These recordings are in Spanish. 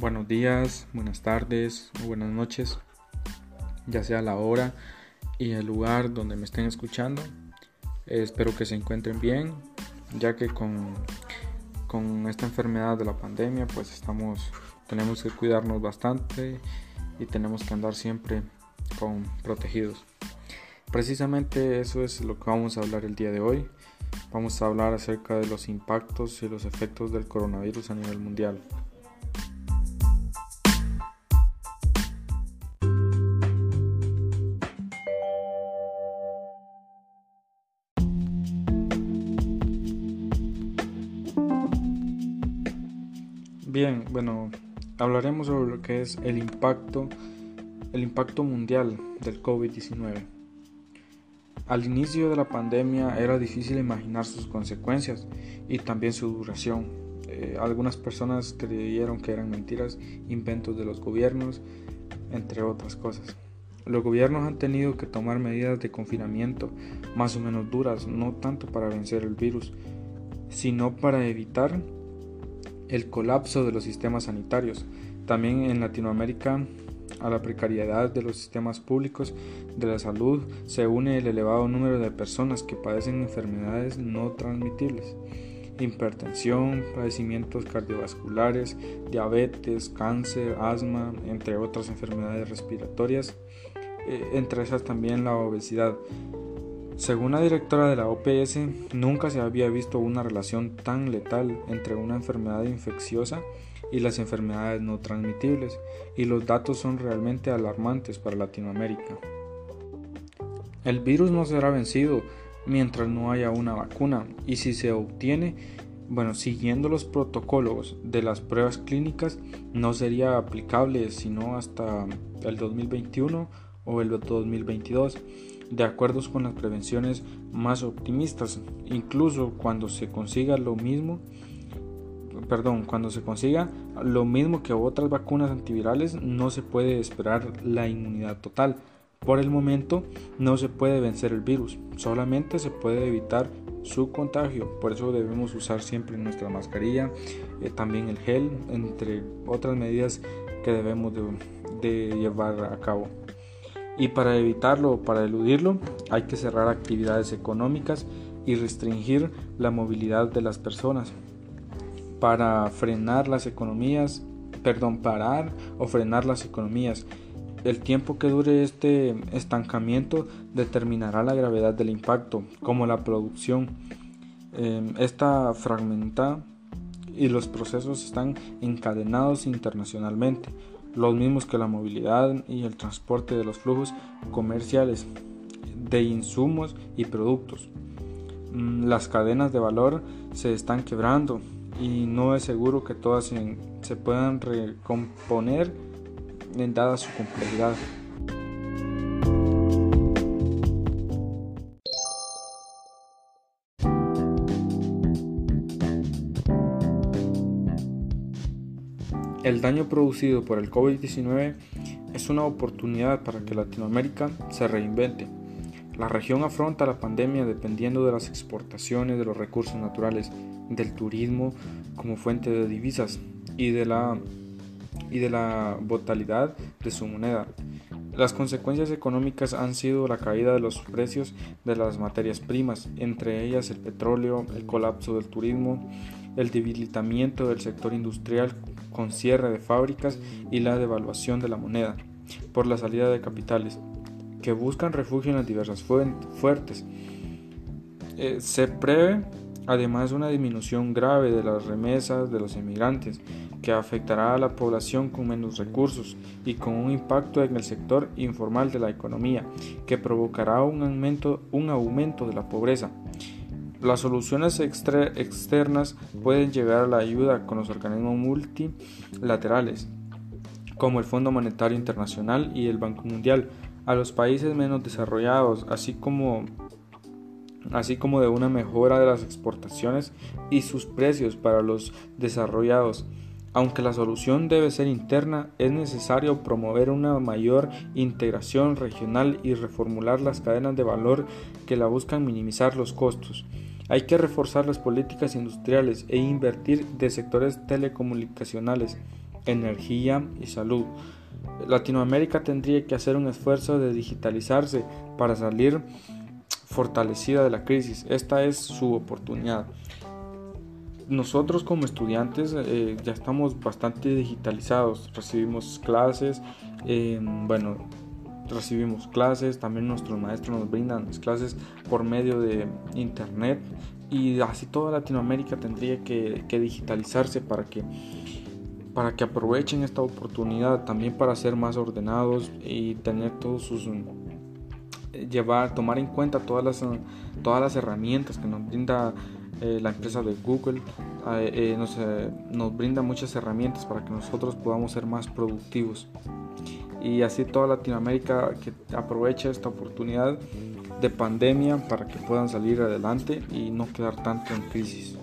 Buenos días, buenas tardes o buenas noches, ya sea la hora y el lugar donde me estén escuchando. espero que se encuentren bien, ya que con, con esta enfermedad de la pandemia pues estamos, tenemos que cuidarnos bastante y tenemos que andar siempre con protegidos. Precisamente eso es lo que vamos a hablar el día de hoy. Vamos a hablar acerca de los impactos y los efectos del coronavirus a nivel mundial. Bueno, hablaremos sobre lo que es el impacto, el impacto mundial del COVID-19. Al inicio de la pandemia era difícil imaginar sus consecuencias y también su duración. Eh, algunas personas creyeron que eran mentiras, inventos de los gobiernos, entre otras cosas. Los gobiernos han tenido que tomar medidas de confinamiento más o menos duras, no tanto para vencer el virus, sino para evitar el colapso de los sistemas sanitarios. También en Latinoamérica a la precariedad de los sistemas públicos de la salud se une el elevado número de personas que padecen enfermedades no transmitibles, hipertensión, padecimientos cardiovasculares, diabetes, cáncer, asma, entre otras enfermedades respiratorias, eh, entre esas también la obesidad. Según la directora de la OPS, nunca se había visto una relación tan letal entre una enfermedad infecciosa y las enfermedades no transmitibles, y los datos son realmente alarmantes para Latinoamérica. El virus no será vencido mientras no haya una vacuna, y si se obtiene, bueno, siguiendo los protocolos de las pruebas clínicas, no sería aplicable sino hasta el 2021 o el 2022 de acuerdo con las prevenciones más optimistas. Incluso cuando se consiga lo mismo, perdón, cuando se consiga lo mismo que otras vacunas antivirales, no se puede esperar la inmunidad total. Por el momento no se puede vencer el virus, solamente se puede evitar su contagio. Por eso debemos usar siempre nuestra mascarilla, eh, también el gel, entre otras medidas que debemos de llevar a cabo. Y para evitarlo o para eludirlo hay que cerrar actividades económicas y restringir la movilidad de las personas. Para frenar las economías, perdón, parar o frenar las economías. El tiempo que dure este estancamiento determinará la gravedad del impacto, como la producción. Eh, está fragmentada y los procesos están encadenados internacionalmente los mismos que la movilidad y el transporte de los flujos comerciales de insumos y productos. Mm, las cadenas de valor se están quebrando y no es seguro que todas se, se puedan recomponer en dada su complejidad. El daño producido por el COVID-19 es una oportunidad para que Latinoamérica se reinvente. La región afronta la pandemia dependiendo de las exportaciones de los recursos naturales, del turismo como fuente de divisas y de la, y de la volatilidad de su moneda. Las consecuencias económicas han sido la caída de los precios de las materias primas, entre ellas el petróleo, el colapso del turismo, el debilitamiento del sector industrial con cierre de fábricas y la devaluación de la moneda por la salida de capitales que buscan refugio en las diversas fuertes. Eh, se prevé además una disminución grave de las remesas de los emigrantes que afectará a la población con menos recursos y con un impacto en el sector informal de la economía que provocará un aumento, un aumento de la pobreza las soluciones externas pueden llegar a la ayuda con los organismos multilaterales, como el Fondo Monetario Internacional y el Banco Mundial, a los países menos desarrollados, así como, así como de una mejora de las exportaciones y sus precios para los desarrollados. Aunque la solución debe ser interna, es necesario promover una mayor integración regional y reformular las cadenas de valor que la buscan minimizar los costos. Hay que reforzar las políticas industriales e invertir de sectores telecomunicacionales energía y salud. Latinoamérica tendría que hacer un esfuerzo de digitalizarse para salir fortalecida de la crisis. Esta es su oportunidad. Nosotros como estudiantes eh, ya estamos bastante digitalizados, recibimos clases, em, bueno, recibimos clases, también nuestros maestros nos brindan las clases por medio de internet y así toda Latinoamérica tendría que, digitalizarse para que para que aprovechen esta oportunidad también para ser más ordenados y tener todos sus llevar tomar en cuenta todas las todas las herramientas que nos brinda eh, la empresa de Google. Eh, eh, nos, nos brinda muchas herramientas para que nosotros podamos ser más productivos y así toda Latinoamérica que aproveche esta oportunidad de pandemia para que puedan salir adelante y no quedar tanto en crisis.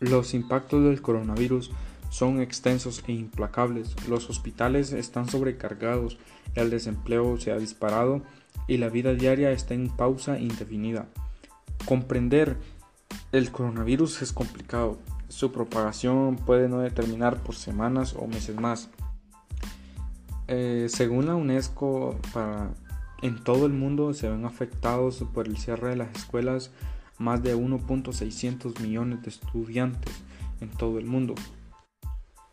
Los impactos del coronavirus son extensos e implacables. Los hospitales están sobrecargados, el desempleo se ha disparado y la vida diaria está en pausa indefinida. Comprender el coronavirus es complicado. Su propagación puede no determinar por semanas o meses más. Eh, según la UNESCO, en todo el mundo se ven afectados por el cierre de las escuelas más de 1.600 millones de estudiantes en todo el mundo.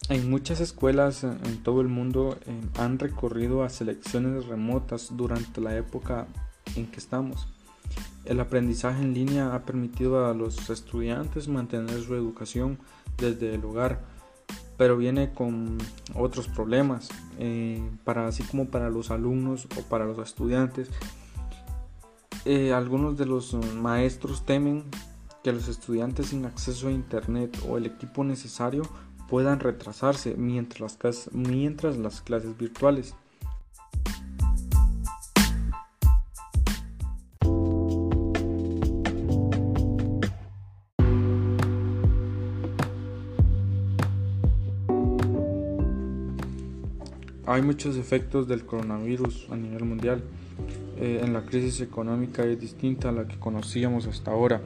En muchas escuelas en todo el mundo eh, han recorrido a selecciones remotas durante la época en que estamos. El aprendizaje en línea ha permitido a los estudiantes mantener su educación desde el hogar, pero viene con otros problemas, eh, para, así como para los alumnos o para los estudiantes eh, algunos de los maestros temen que los estudiantes sin acceso a Internet o el equipo necesario puedan retrasarse mientras las, mientras las clases virtuales. Hay muchos efectos del coronavirus a nivel mundial. Eh, en la crisis económica es distinta a la que conocíamos hasta ahora,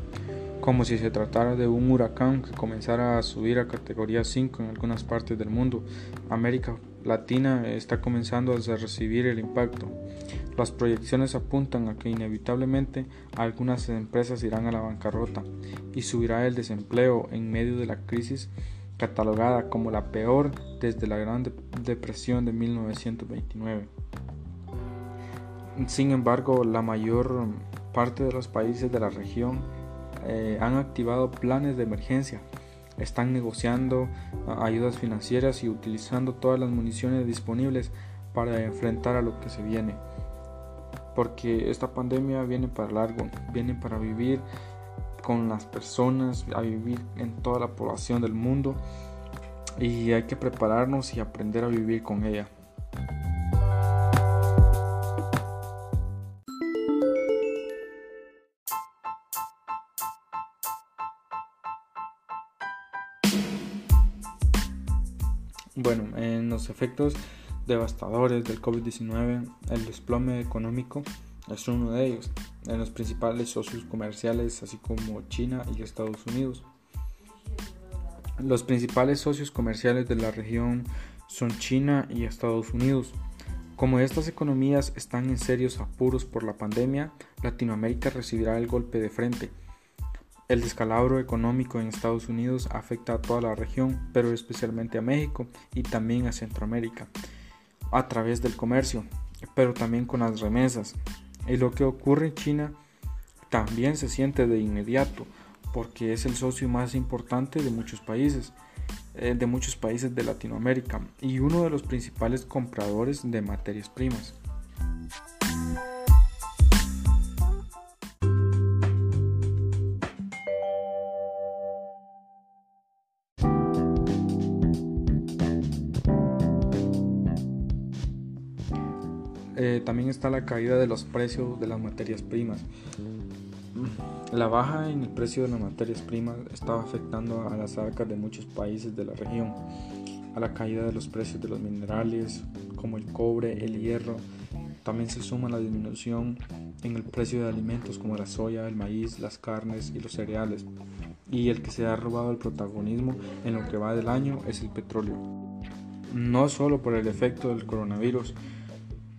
como si se tratara de un huracán que comenzara a subir a categoría 5 en algunas partes del mundo. América Latina está comenzando a recibir el impacto. Las proyecciones apuntan a que inevitablemente algunas empresas irán a la bancarrota y subirá el desempleo en medio de la crisis catalogada como la peor desde la Gran Depresión de 1929. Sin embargo, la mayor parte de los países de la región eh, han activado planes de emergencia, están negociando ayudas financieras y utilizando todas las municiones disponibles para enfrentar a lo que se viene. Porque esta pandemia viene para largo, viene para vivir con las personas, a vivir en toda la población del mundo y hay que prepararnos y aprender a vivir con ella. Los efectos devastadores del COVID-19, el desplome económico es uno de ellos, en los principales socios comerciales, así como China y Estados Unidos. Los principales socios comerciales de la región son China y Estados Unidos. Como estas economías están en serios apuros por la pandemia, Latinoamérica recibirá el golpe de frente el descalabro económico en Estados Unidos afecta a toda la región, pero especialmente a México y también a Centroamérica, a través del comercio, pero también con las remesas. Y lo que ocurre en China también se siente de inmediato, porque es el socio más importante de muchos países, eh, de muchos países de Latinoamérica y uno de los principales compradores de materias primas. Está la caída de los precios de las materias primas. La baja en el precio de las materias primas estaba afectando a las arcas de muchos países de la región a la caída de los precios de los minerales como el cobre, el hierro. También se suma la disminución en el precio de alimentos como la soya, el maíz, las carnes y los cereales. Y el que se ha robado el protagonismo en lo que va del año es el petróleo. No solo por el efecto del coronavirus,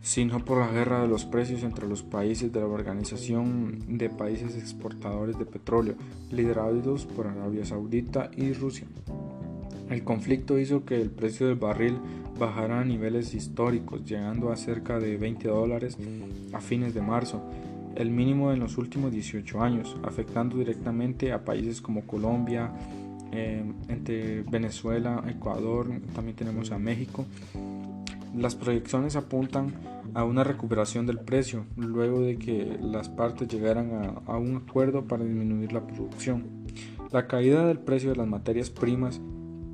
sino por la guerra de los precios entre los países de la Organización de Países Exportadores de Petróleo, liderados por Arabia Saudita y Rusia. El conflicto hizo que el precio del barril bajara a niveles históricos, llegando a cerca de 20 dólares a fines de marzo, el mínimo en los últimos 18 años, afectando directamente a países como Colombia, eh, entre Venezuela, Ecuador, también tenemos a México. Las proyecciones apuntan a una recuperación del precio luego de que las partes llegaran a, un acuerdo para disminuir la producción. La caída del precio de las materias primas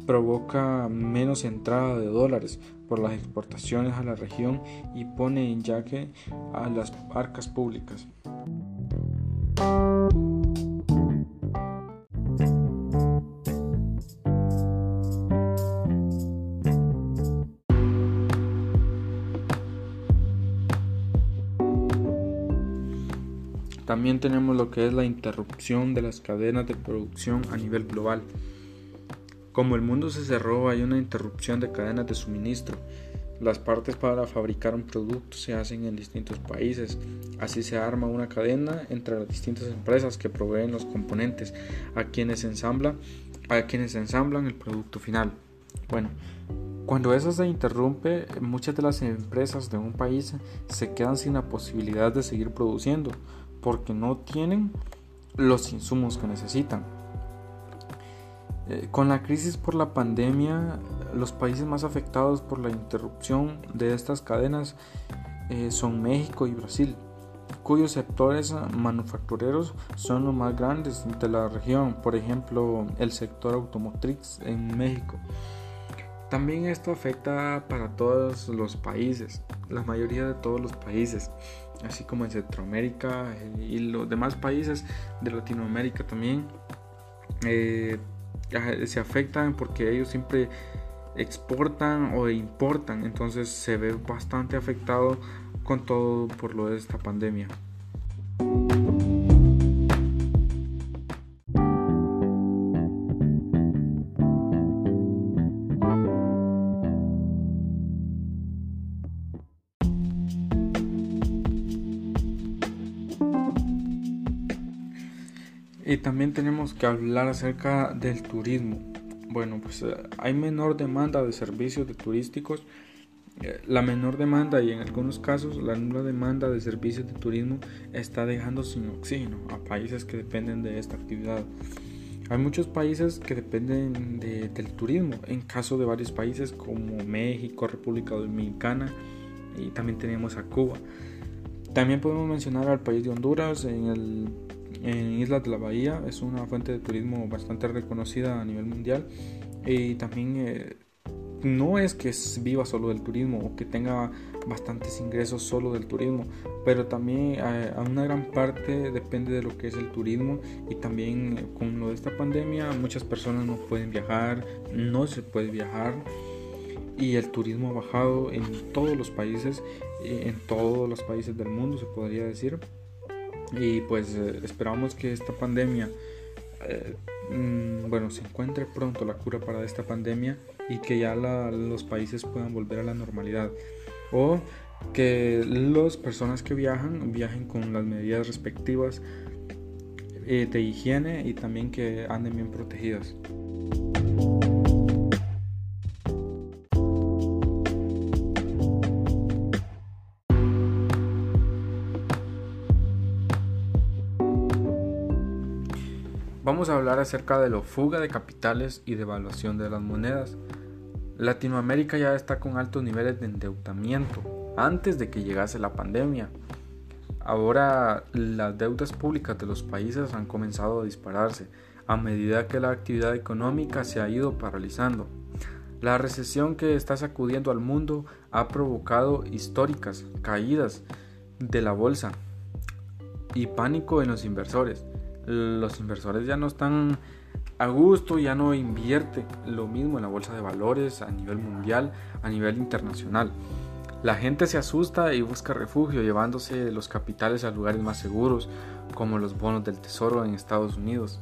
provoca menos entrada de dólares por las exportaciones a la región y pone en jaque a las arcas públicas. También tenemos lo que es la interrupción de las cadenas de producción a nivel global. Como el mundo se cerró, hay una interrupción de cadenas de suministro. Las partes para fabricar un producto se hacen en distintos países. Así se arma una cadena entre las distintas empresas que proveen los componentes a quienes ensamblan, a quienes ensamblan el producto final. Bueno, cuando eso se interrumpe, muchas de las empresas de un país se quedan sin la posibilidad de seguir produciendo porque no tienen los insumos que necesitan. Eh, con la crisis por la pandemia, los países más afectados por la interrupción de estas cadenas eh, son México y Brasil, cuyos sectores manufactureros son los más grandes de la región, por ejemplo el sector automotriz en México. También esto afecta para todos los países, la mayoría de todos los países, así como en Centroamérica eh, y los demás países de Latinoamérica también se afectan porque ellos siempre exportan o importan, entonces se ve bastante afectado con todo por lo de esta pandemia. Y también tenemos que hablar acerca del turismo. Bueno, pues eh, hay menor demanda de servicios de turísticos. Eh, la menor demanda y en algunos casos la nula demanda de servicios de turismo está dejando sin oxígeno a países que dependen de esta actividad. Hay muchos países que dependen del turismo, en caso de varios países como México, República Dominicana y también tenemos a Cuba. También podemos mencionar al país de Honduras en el en Islas de la Bahía. Es una fuente de turismo bastante reconocida a nivel mundial. Y también eh, no es que viva solo del turismo o que tenga bastantes ingresos solo del turismo, pero también a, una gran parte depende de lo que es el turismo. Y también eh, con lo de esta pandemia muchas personas no pueden viajar, no se puede viajar. Y el turismo ha bajado en todos los países, eh, en todos los países del mundo se podría decir y pues eh, esperamos que esta pandemia eh, mm, bueno se encuentre pronto la cura para esta pandemia y que ya los países puedan volver a la normalidad o que las personas que viajan viajen con las medidas respectivas eh, de higiene y también que anden bien protegidas. Vamos a hablar acerca de la fuga de capitales y devaluación de las monedas. Latinoamérica ya está con altos niveles de endeudamiento antes de que llegase la pandemia. Ahora las deudas públicas de los países han comenzado a dispararse a medida que la actividad económica se ha ido paralizando. La recesión que está sacudiendo al mundo ha provocado históricas caídas de la bolsa y pánico en los inversores los inversores ya no están a gusto, ya no invierte lo mismo en la bolsa de valores a nivel mundial, a nivel internacional. La gente se asusta y busca refugio llevándose los capitales a lugares más seguros, como los bonos del tesoro en Estados Unidos.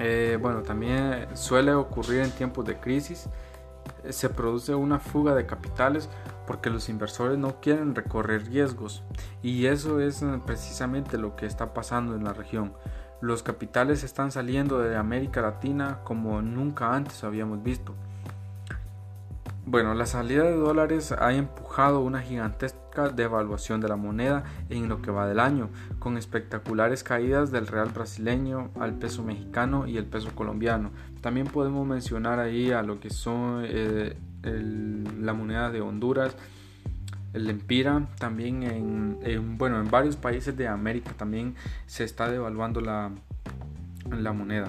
Eh, bueno, también suele ocurrir en tiempos de crisis. Se produce una fuga de capitales porque los inversores no quieren recorrer riesgos y eso es eh, precisamente lo que está pasando en la región. Los capitales están saliendo de América Latina como nunca antes habíamos visto. Bueno, la salida de dólares ha empujado una gigantesca devaluación de la moneda en lo que va del año, con espectaculares caídas del real brasileño al peso mexicano y el peso colombiano. También podemos mencionar ahí a lo que son eh, la moneda de Honduras, el Empira, también en, bueno, en varios países de América también se está devaluando la, la moneda.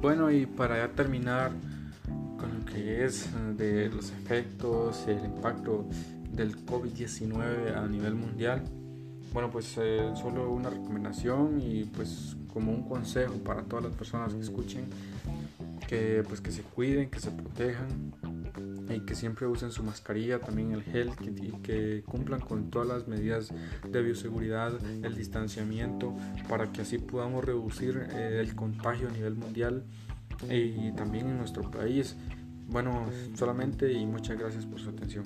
Bueno, y para ya terminar con lo que es eh, de los efectos, el impacto del COVID-19 a nivel mundial, bueno, pues eh, solo una recomendación y pues como un consejo para todas las personas que escuchen, que pues que se cuiden, que se protejan y que siempre usen su mascarilla, también el gel y que cumplan con todas las medidas de bioseguridad, el distanciamiento, para que así podamos reducir eh, el contagio a nivel mundial y también en nuestro país. Bueno, solamente y muchas gracias por su atención.